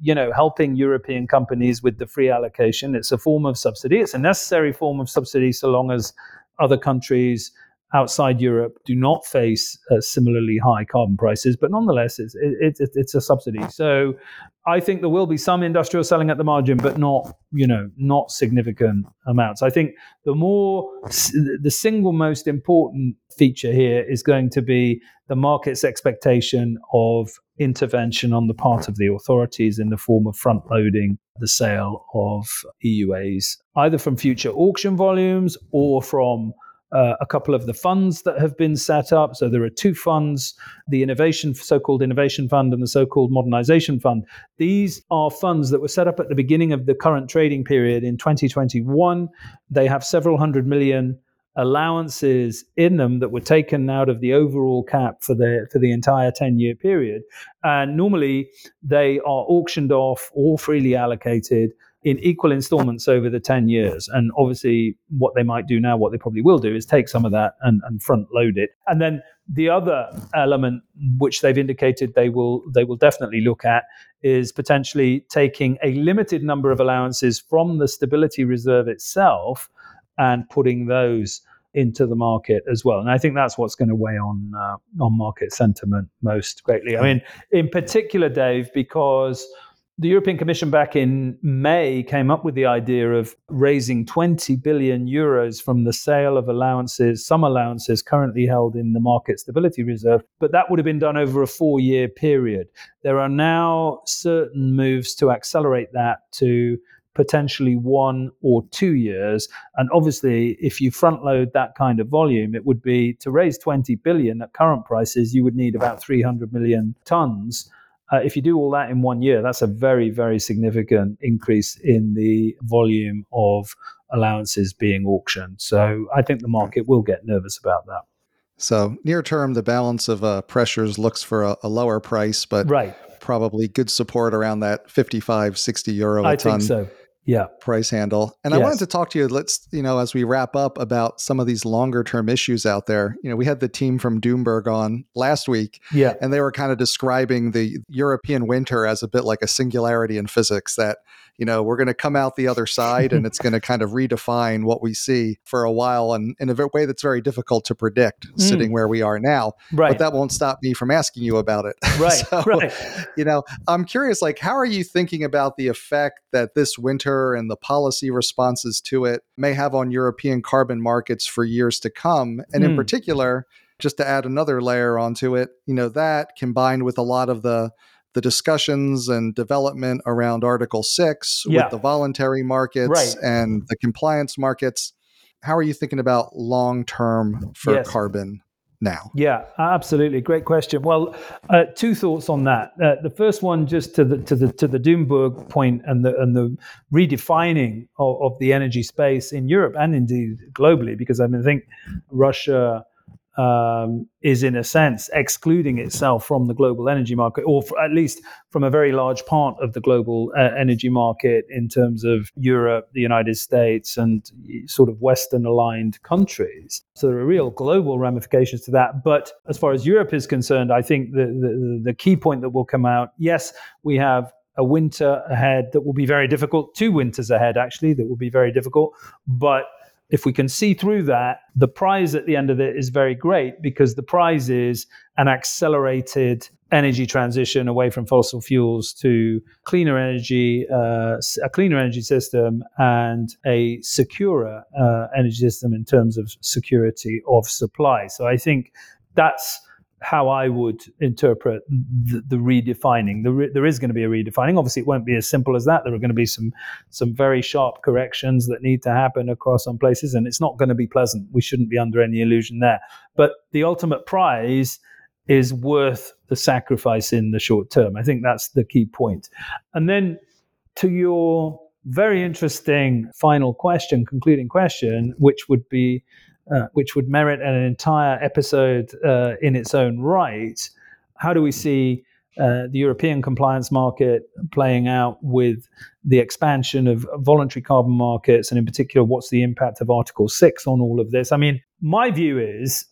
[SPEAKER 1] you know, helping European companies with the free allocation. It's a form of subsidy. It's a necessary form of subsidy so long as other countries outside Europe do not face uh, similarly high carbon prices, but nonetheless, it's, it, it, it's a subsidy. So I think there will be some industrial selling at the margin, but not, you know, not significant amounts. I think the more, the single most important feature here is going to be the market's expectation of intervention on the part of the authorities in the form of front loading the sale of EUAs, either from future auction volumes or from uh, a couple of the funds that have been set up. So there are two funds, the innovation, so-called innovation fund and the so-called modernization fund. These are funds that were set up at the beginning of the current trading period in 2021. They have several hundred million allowances in them that were taken out of the overall cap for the for the entire 10 year period and normally they are auctioned off or freely allocated in equal installments over the 10 years. And obviously, what they might do now, what they probably will do, is take some of that and, and front load it. And then the other element, which they've indicated they will they will definitely look at, is potentially taking a limited number of allowances from the stability reserve itself and putting those into the market as well. And I think that's what's going to weigh on uh, on market sentiment most greatly. I mean, in particular, Dave, because the European Commission back in May came up with the idea of raising 20 billion euros from the sale of allowances, some allowances currently held in the Market Stability Reserve, but that would have been done over a four year period. There are now certain moves to accelerate that to potentially one or two years. And obviously, if you front load that kind of volume, it would be to raise 20 billion at current prices, you would need about 300 million tons. Uh, if you do all that in one year, that's a very, very significant increase in the volume of allowances being auctioned. So I think the market will get nervous about that.
[SPEAKER 3] So near term, the balance of uh, pressures looks for a, a, lower price, but
[SPEAKER 1] right.
[SPEAKER 3] probably good support around that 55, 60 euro a
[SPEAKER 1] I
[SPEAKER 3] ton.
[SPEAKER 1] I think so yeah.
[SPEAKER 3] price handle. And yes. i wanted to talk to you let's you know as we wrap up about some of these longer term issues out there. You know we had the team from doomberg on last week
[SPEAKER 1] yeah.
[SPEAKER 3] and they were kind of describing the european winter as a bit like a singularity in physics that you know we're going to come out the other side and it's going to kind of redefine what we see for a while and in a way that's very difficult to predict mm. sitting where we are now.
[SPEAKER 1] Right.
[SPEAKER 3] but that won't stop me from asking you about it.
[SPEAKER 1] Right so, right.
[SPEAKER 3] you know i'm curious like how are you thinking about the effect that this winter and the policy responses to it may have on European carbon markets for years to come. And mm. in hmm. particular, just to add another layer onto it, you know, that combined with a lot of the the discussions and development around Article 6 yeah. with the voluntary markets
[SPEAKER 1] right.
[SPEAKER 3] and the compliance markets. How are you thinking about long term for yes. carbon now?
[SPEAKER 1] Yeah, absolutely. Great question. Well, uh, two thoughts on that. Uh, the first one, just to the to the to the Doomberg point and the and the redefining of, of the energy space in Europe and indeed globally, because I mean, I think Russia um, is in a sense excluding itself from the global energy market, or at least from a very large part of the global uh, energy market in terms of Europe, the United States, and sort of Western aligned countries. So there are real global ramifications to that. But as far as Europe is concerned, I think the, the, the key point that will come out yes, we have a winter ahead that will be very difficult, two winters ahead, actually, that will be very difficult. But if we can see through that, the prize at the end of it is very great because the prize is an accelerated energy transition away from fossil fuels to cleaner energy, uh, a cleaner energy system, and a securer uh, energy system in terms of security of supply. So I think that's how I would interpret the, the redefining. The re, there is going to be a redefining. Obviously, it won't be as simple as that. There are going to be some some very sharp corrections that need to happen across some places, and it's not going to be pleasant. We shouldn't be under any illusion there. But the ultimate prize is worth the sacrifice in the short term. I think that's the key point. And then to your very interesting final question, concluding question, which would be uh, which would merit an entire episode uh, in its own right. How do we see uh, the European compliance market playing out with the expansion of voluntary carbon markets, and in particular, what's the impact of Article 6 on all of this? I mean, my view is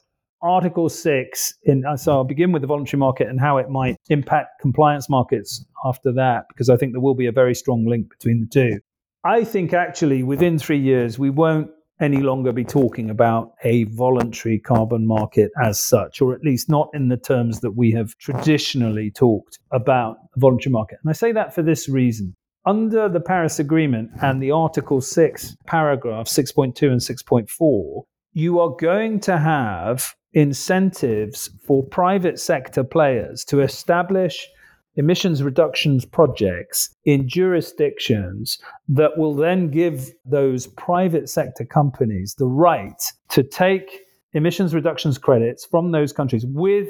[SPEAKER 1] Article 6, in, uh, so I'll begin with the voluntary market and how it might impact compliance markets after that, because I think there will be a very strong link between the two. I think actually within three years, we won't any longer be talking about a voluntary carbon market as such, or at least not in the terms that we have traditionally talked about a voluntary market. And I say that for this reason. Under the Paris Agreement and the Article 6, paragraph 6.2 and 6.4, you are going to have incentives for private sector players to establish emissions reductions projects in jurisdictions that will then give those private sector companies the right to take emissions reductions credits from those countries with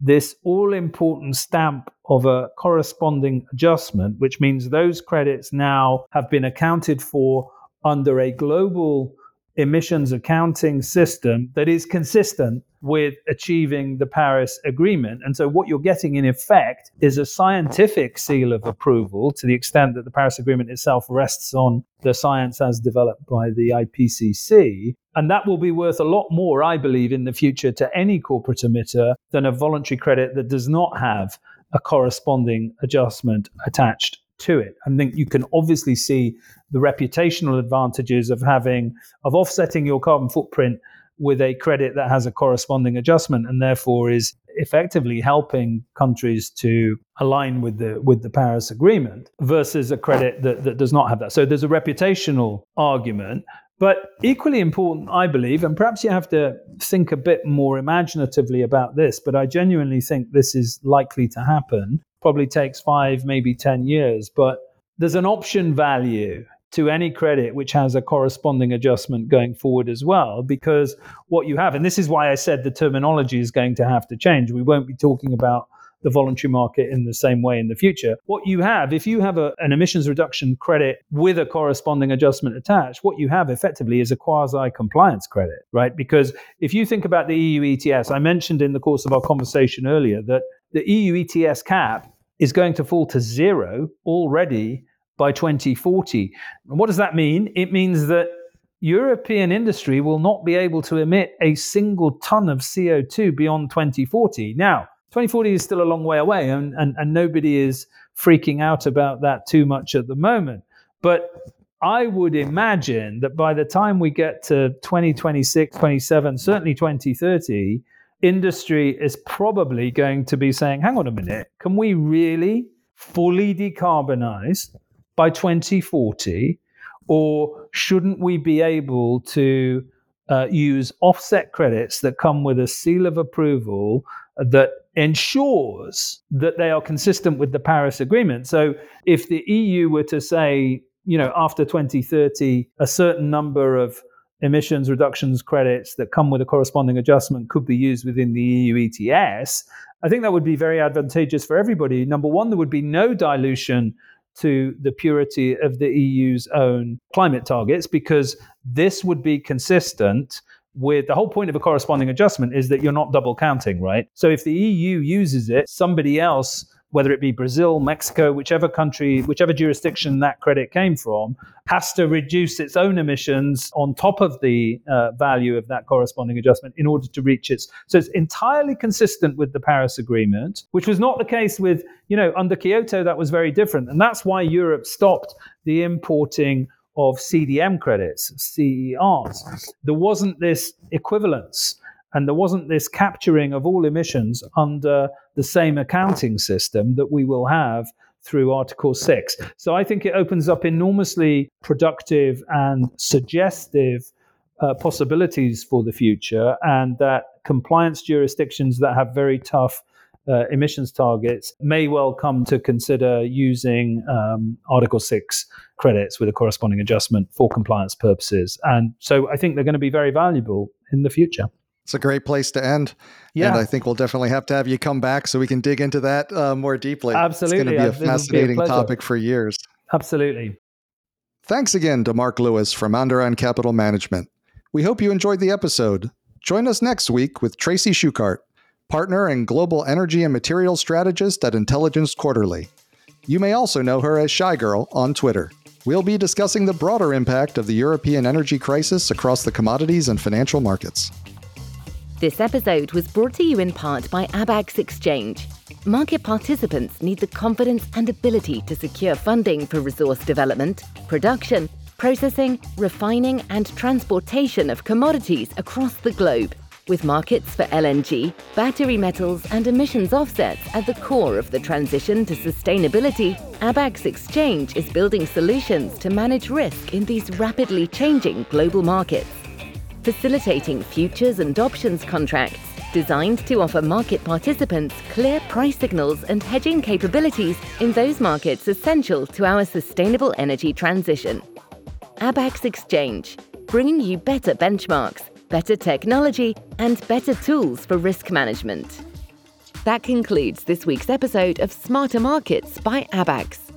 [SPEAKER 1] this all important stamp of a corresponding adjustment, which means those credits now have been accounted for under a global emissions accounting system that is consistent with achieving the Paris Agreement. And so, what you're getting in effect is a scientific seal of approval to the extent that the Paris Agreement itself rests on the science as developed by the IPCC. And that will be worth a lot more, I believe, in the future to any corporate emitter than a voluntary credit that does not have a corresponding adjustment attached to it. I think you can obviously see the reputational advantages of having of offsetting your carbon footprint with a credit that has a corresponding adjustment and therefore is effectively helping countries to align with the with the Paris Agreement versus a credit that, that does not have that. So there's a reputational argument. But equally important, I believe, and perhaps you have to think a bit more imaginatively about this, but I genuinely think this is likely to happen. Probably takes five, maybe 10 years, but there's an option value to any credit which has a corresponding adjustment going forward as well. Because what you have, and this is why I said the terminology is going to have to change. We won't be talking about the voluntary market in the same way in the future. What you have, if you have a, an emissions reduction credit with a corresponding adjustment attached, what you have effectively is a quasi compliance credit, right? Because if you think about the EU ETS, I mentioned in the course of our conversation earlier that the EU ETS cap is going to fall to zero already by 2040. And what does that mean? It means that European industry will not be able to emit a single ton of CO2 beyond 2040. Now, 2040 is still a long way away, and, and, and nobody is freaking out about that too much at the moment. But I would imagine that by the time we get to 2026, 27, certainly 2030, industry is probably going to be saying, hang on a minute, can we really fully decarbonize by 2040? Or shouldn't we be able to uh, use offset credits that come with a seal of approval that ensures that they are consistent with the Paris Agreement? So if the EU were to say, you know, after 2030, a certain number of emissions reductions credits that come with a corresponding adjustment could be used within the EU ETS, I think that would be very advantageous for everybody. Number one, there would be no dilution to the purity of the EU's own climate targets because this would be consistent with the whole point of a corresponding adjustment is that you're not double counting, right? So if the EU uses it, somebody else whether it be Brazil, Mexico, whichever country, whichever jurisdiction that credit came from, has to reduce its own emissions on top of the uh, value of that corresponding adjustment in order to reach its. So it's entirely consistent with the Paris Agreement, which was not the case with, you know, under Kyoto, that was very different. And that's why Europe stopped the importing of CDM credits, CERs. There wasn't this equivalence and there wasn't this capturing of all emissions under the same accounting system that we will have through Article 6. So I think it opens up enormously productive and suggestive uh, possibilities for the future, and that compliance jurisdictions that have very tough uh, emissions targets may well come to consider using um, Article 6 credits with a corresponding adjustment for compliance purposes. And so I think they're going to be very valuable in the future.
[SPEAKER 3] It's a great place to end. Yeah. And I think we'll definitely have to have you come back so we can dig into that uh, more deeply.
[SPEAKER 1] Absolutely.
[SPEAKER 3] It's going to be a fascinating be a topic for years.
[SPEAKER 1] Absolutely.
[SPEAKER 3] Thanks again to Mark Lewis from Andurand Capital Management. We hope you enjoyed the episode. Join us next week with Tracy Shuchart, partner and global energy and materials strategist at Intelligence Quarterly. You may also know her as Shy Girl on Twitter. We'll be discussing the broader impact of the European energy crisis across the commodities and financial markets.
[SPEAKER 2] This episode was brought to you in part by Abaxx Exchange. Market participants need the confidence and ability to secure funding for resource development, production, processing, refining, and transportation of commodities across the globe. With markets for LNG, battery metals, and emissions offsets at the core of the transition to sustainability, Abaxx Exchange is building solutions to manage risk in these rapidly changing global markets. Facilitating futures and options contracts designed to offer market participants clear price signals and hedging capabilities in those markets essential to our sustainable energy transition. Abaxx Exchange, bringing you better benchmarks better technology, and better tools for risk management. That concludes this week's episode of Smarter Markets by Abaxx.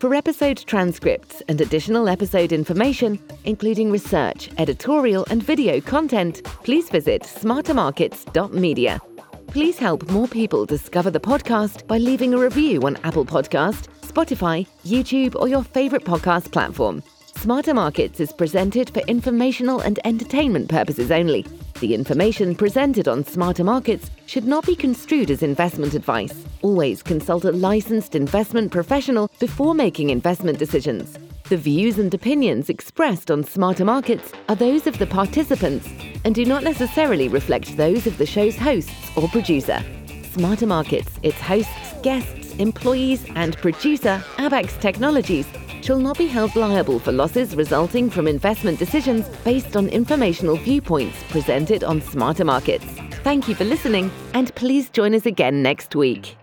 [SPEAKER 2] For episode transcripts and additional episode information, including research, editorial, and video content, please visit smartermarkets.media. Please help more people discover the podcast by leaving a review on Apple Podcast, Spotify, YouTube, or your favorite podcast platform. Smarter Markets is presented for informational and entertainment purposes only. The information presented on Smarter Markets should not be construed as investment advice. Always consult a licensed investment professional before making investment decisions. The views and opinions expressed on Smarter Markets are those of the participants and do not necessarily reflect those of the show's hosts or producer. Smarter Markets, its hosts, guests, employees, and producer, Abaxx Technologies, shall not be held liable for losses resulting from investment decisions based on informational viewpoints presented on Smarter Markets. Thank you for listening, and please join us again next week.